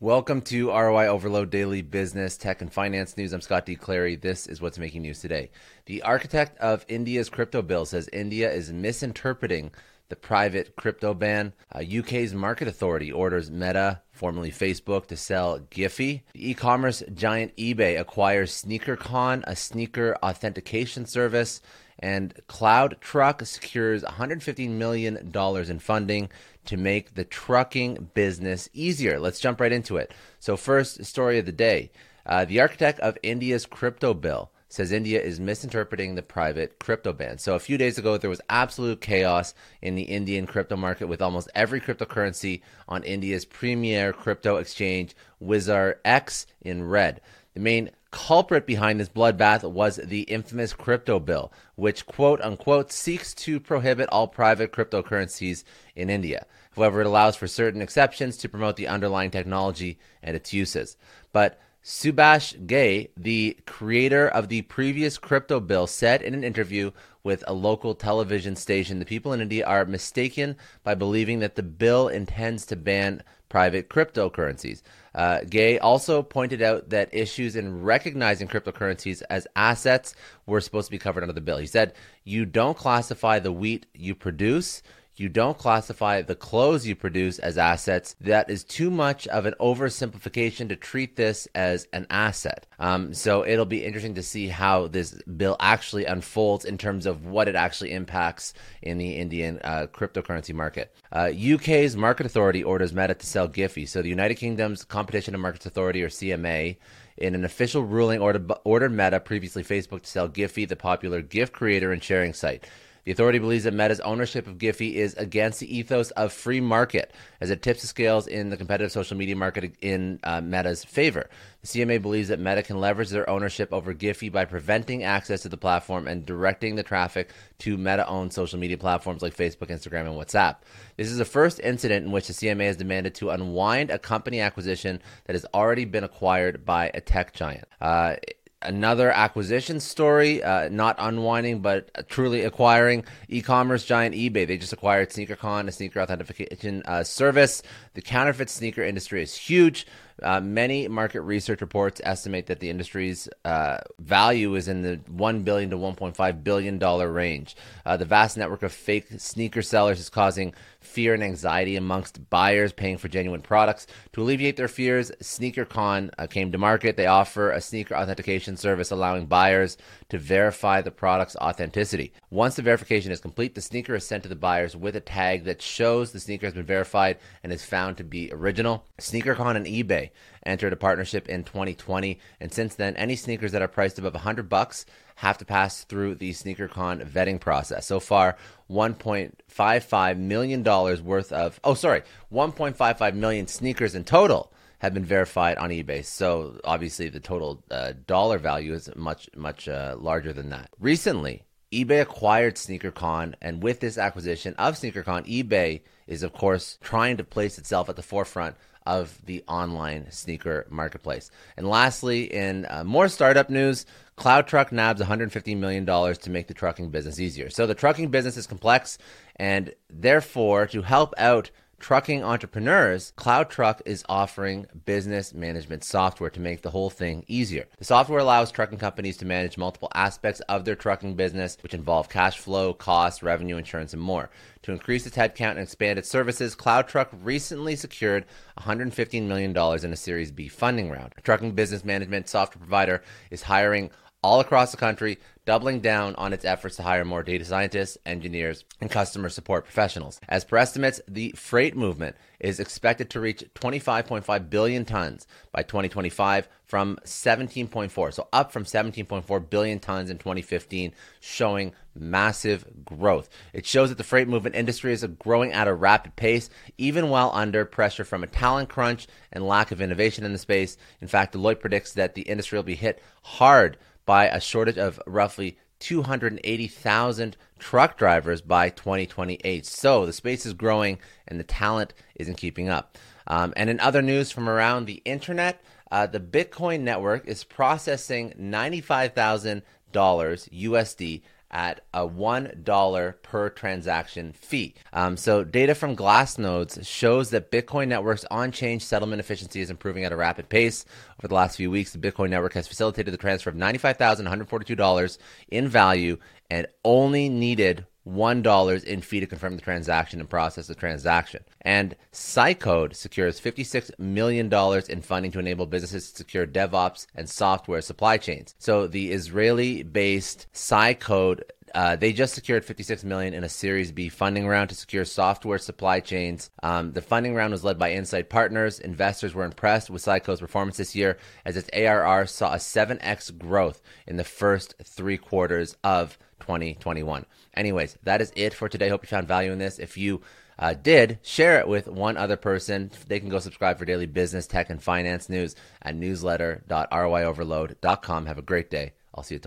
Welcome to ROI Overload Daily Business, Tech, and Finance News. I'm Scott D. Clary. This is what's making news today. The architect of India's crypto bill says India is misinterpreting the private crypto ban. Uh, UK's market authority orders Meta, formerly Facebook, to sell Giphy. E-commerce giant eBay acquires SneakerCon, a sneaker authentication service. And Cloud Truck secures $150 million in funding to make the trucking business easier. Let's jump right into it. So, first story of the day uh, the architect of India's crypto bill says India is misinterpreting the private crypto ban. So a few days ago, there was absolute chaos in the Indian crypto market with almost every cryptocurrency on India's premier crypto exchange, WazirX, in red. The main culprit behind this bloodbath was the infamous crypto bill, which quote unquote seeks to prohibit all private cryptocurrencies in India. However, it allows for certain exceptions to promote the underlying technology and its uses. But Subhash Gay, the creator of the previous crypto bill, said in an interview with a local television station the people in India are mistaken by believing that the bill intends to ban private cryptocurrencies. Uh, Ghai also pointed out that issues in recognizing cryptocurrencies as assets were supposed to be covered under the bill. He said, You don't classify the wheat you produce you don't classify the clothes you produce as assets. That is too much of an oversimplification to treat this as an asset. Um, so it'll be interesting to see how this bill actually unfolds in terms of what it actually impacts in the Indian uh, cryptocurrency market. Uh, UK's market authority orders Meta to sell Giphy. So the United Kingdom's Competition and Markets Authority, or CMA, in an official ruling, ordered, ordered Meta, previously Facebook, to sell Giphy, the popular GIF creator and sharing site. The authority believes that Meta's ownership of Giphy is against the ethos of free market, as it tips the scales in the competitive social media market in uh, Meta's favor. The CMA believes that Meta can leverage their ownership over Giphy by preventing access to the platform and directing the traffic to Meta owned social media platforms like Facebook, Instagram, and WhatsApp. This is the first incident in which the CMA has demanded to unwind a company acquisition that has already been acquired by a tech giant. Uh, another acquisition story, uh, not unwinding, but truly acquiring e-commerce giant eBay. They just acquired SneakerCon, a sneaker authentication uh, service. The counterfeit sneaker industry is huge. Uh, many market research reports estimate that the industry's uh, value is in the one billion to 1.5 billion dollar range. Uh, the vast network of fake sneaker sellers is causing fear and anxiety amongst buyers paying for genuine products. To alleviate their fears, SneakerCon uh, came to market. They offer a sneaker authentication service allowing buyers to verify the product's authenticity. Once the verification is complete, the sneaker is sent to the buyers with a tag that shows the sneaker has been verified and is found to be original. SneakerCon and eBay entered a partnership in 2020, and since then, any sneakers that are priced above 100 bucks have to pass through the SneakerCon vetting process. So far, 1.55 million dollars worth of oh sorry, 1.55 million sneakers in total have been verified on eBay. So obviously, the total uh, dollar value is much much uh, larger than that. Recently, eBay acquired SneakerCon, and with this acquisition of SneakerCon, eBay is of course trying to place itself at the forefront of the online sneaker marketplace. And lastly, in uh, more startup news, CloudTruck nabs $150 million to make the trucking business easier. So the trucking business is complex, and therefore, to help out trucking entrepreneurs, CloudTruck is offering business management software to make the whole thing easier. The software allows trucking companies to manage multiple aspects of their trucking business, which involve cash flow, costs, revenue, insurance, and more. To increase its headcount and expand its services, CloudTruck recently secured $115 million in a Series B funding round. A trucking business management software provider is hiring all across the country, doubling down on its efforts to hire more data scientists, engineers, and customer support professionals. As per estimates, the freight movement is expected to reach 25.5 billion tons by 2025 from 17.4, so up from 17.4 billion tons in 2015, showing massive growth. It shows that the freight movement industry is growing at a rapid pace, even while under pressure from a talent crunch and lack of innovation in the space. In fact, Deloitte predicts that the industry will be hit hard by a shortage of roughly 280,000 truck drivers by 2028. So the space is growing and the talent isn't keeping up. Um, and in other news from around the internet, uh, the Bitcoin network is processing $95,000 USD at a $1 per transaction fee. Um, so, data from Glassnodes shows that Bitcoin Network's on chain settlement efficiency is improving at a rapid pace. Over the last few weeks, the Bitcoin Network has facilitated the transfer of $95,142 in value and only needed $1 in fee to confirm the transaction and process the transaction. And Cycode secures $56 million in funding to enable businesses to secure DevOps and software supply chains. So the Israeli based Cycode uh, they just secured 56 million in a Series B funding round to secure software supply chains. Um, the funding round was led by Insight Partners. Investors were impressed with Cycode's performance this year, as its ARR saw a 7x growth in the first three quarters of 2021. Anyways, that is it for today. Hope you found value in this. If you uh, did, share it with one other person. They can go subscribe for daily business, tech, and finance news at newsletter.roioverload.com. Have a great day. I'll see you tomorrow.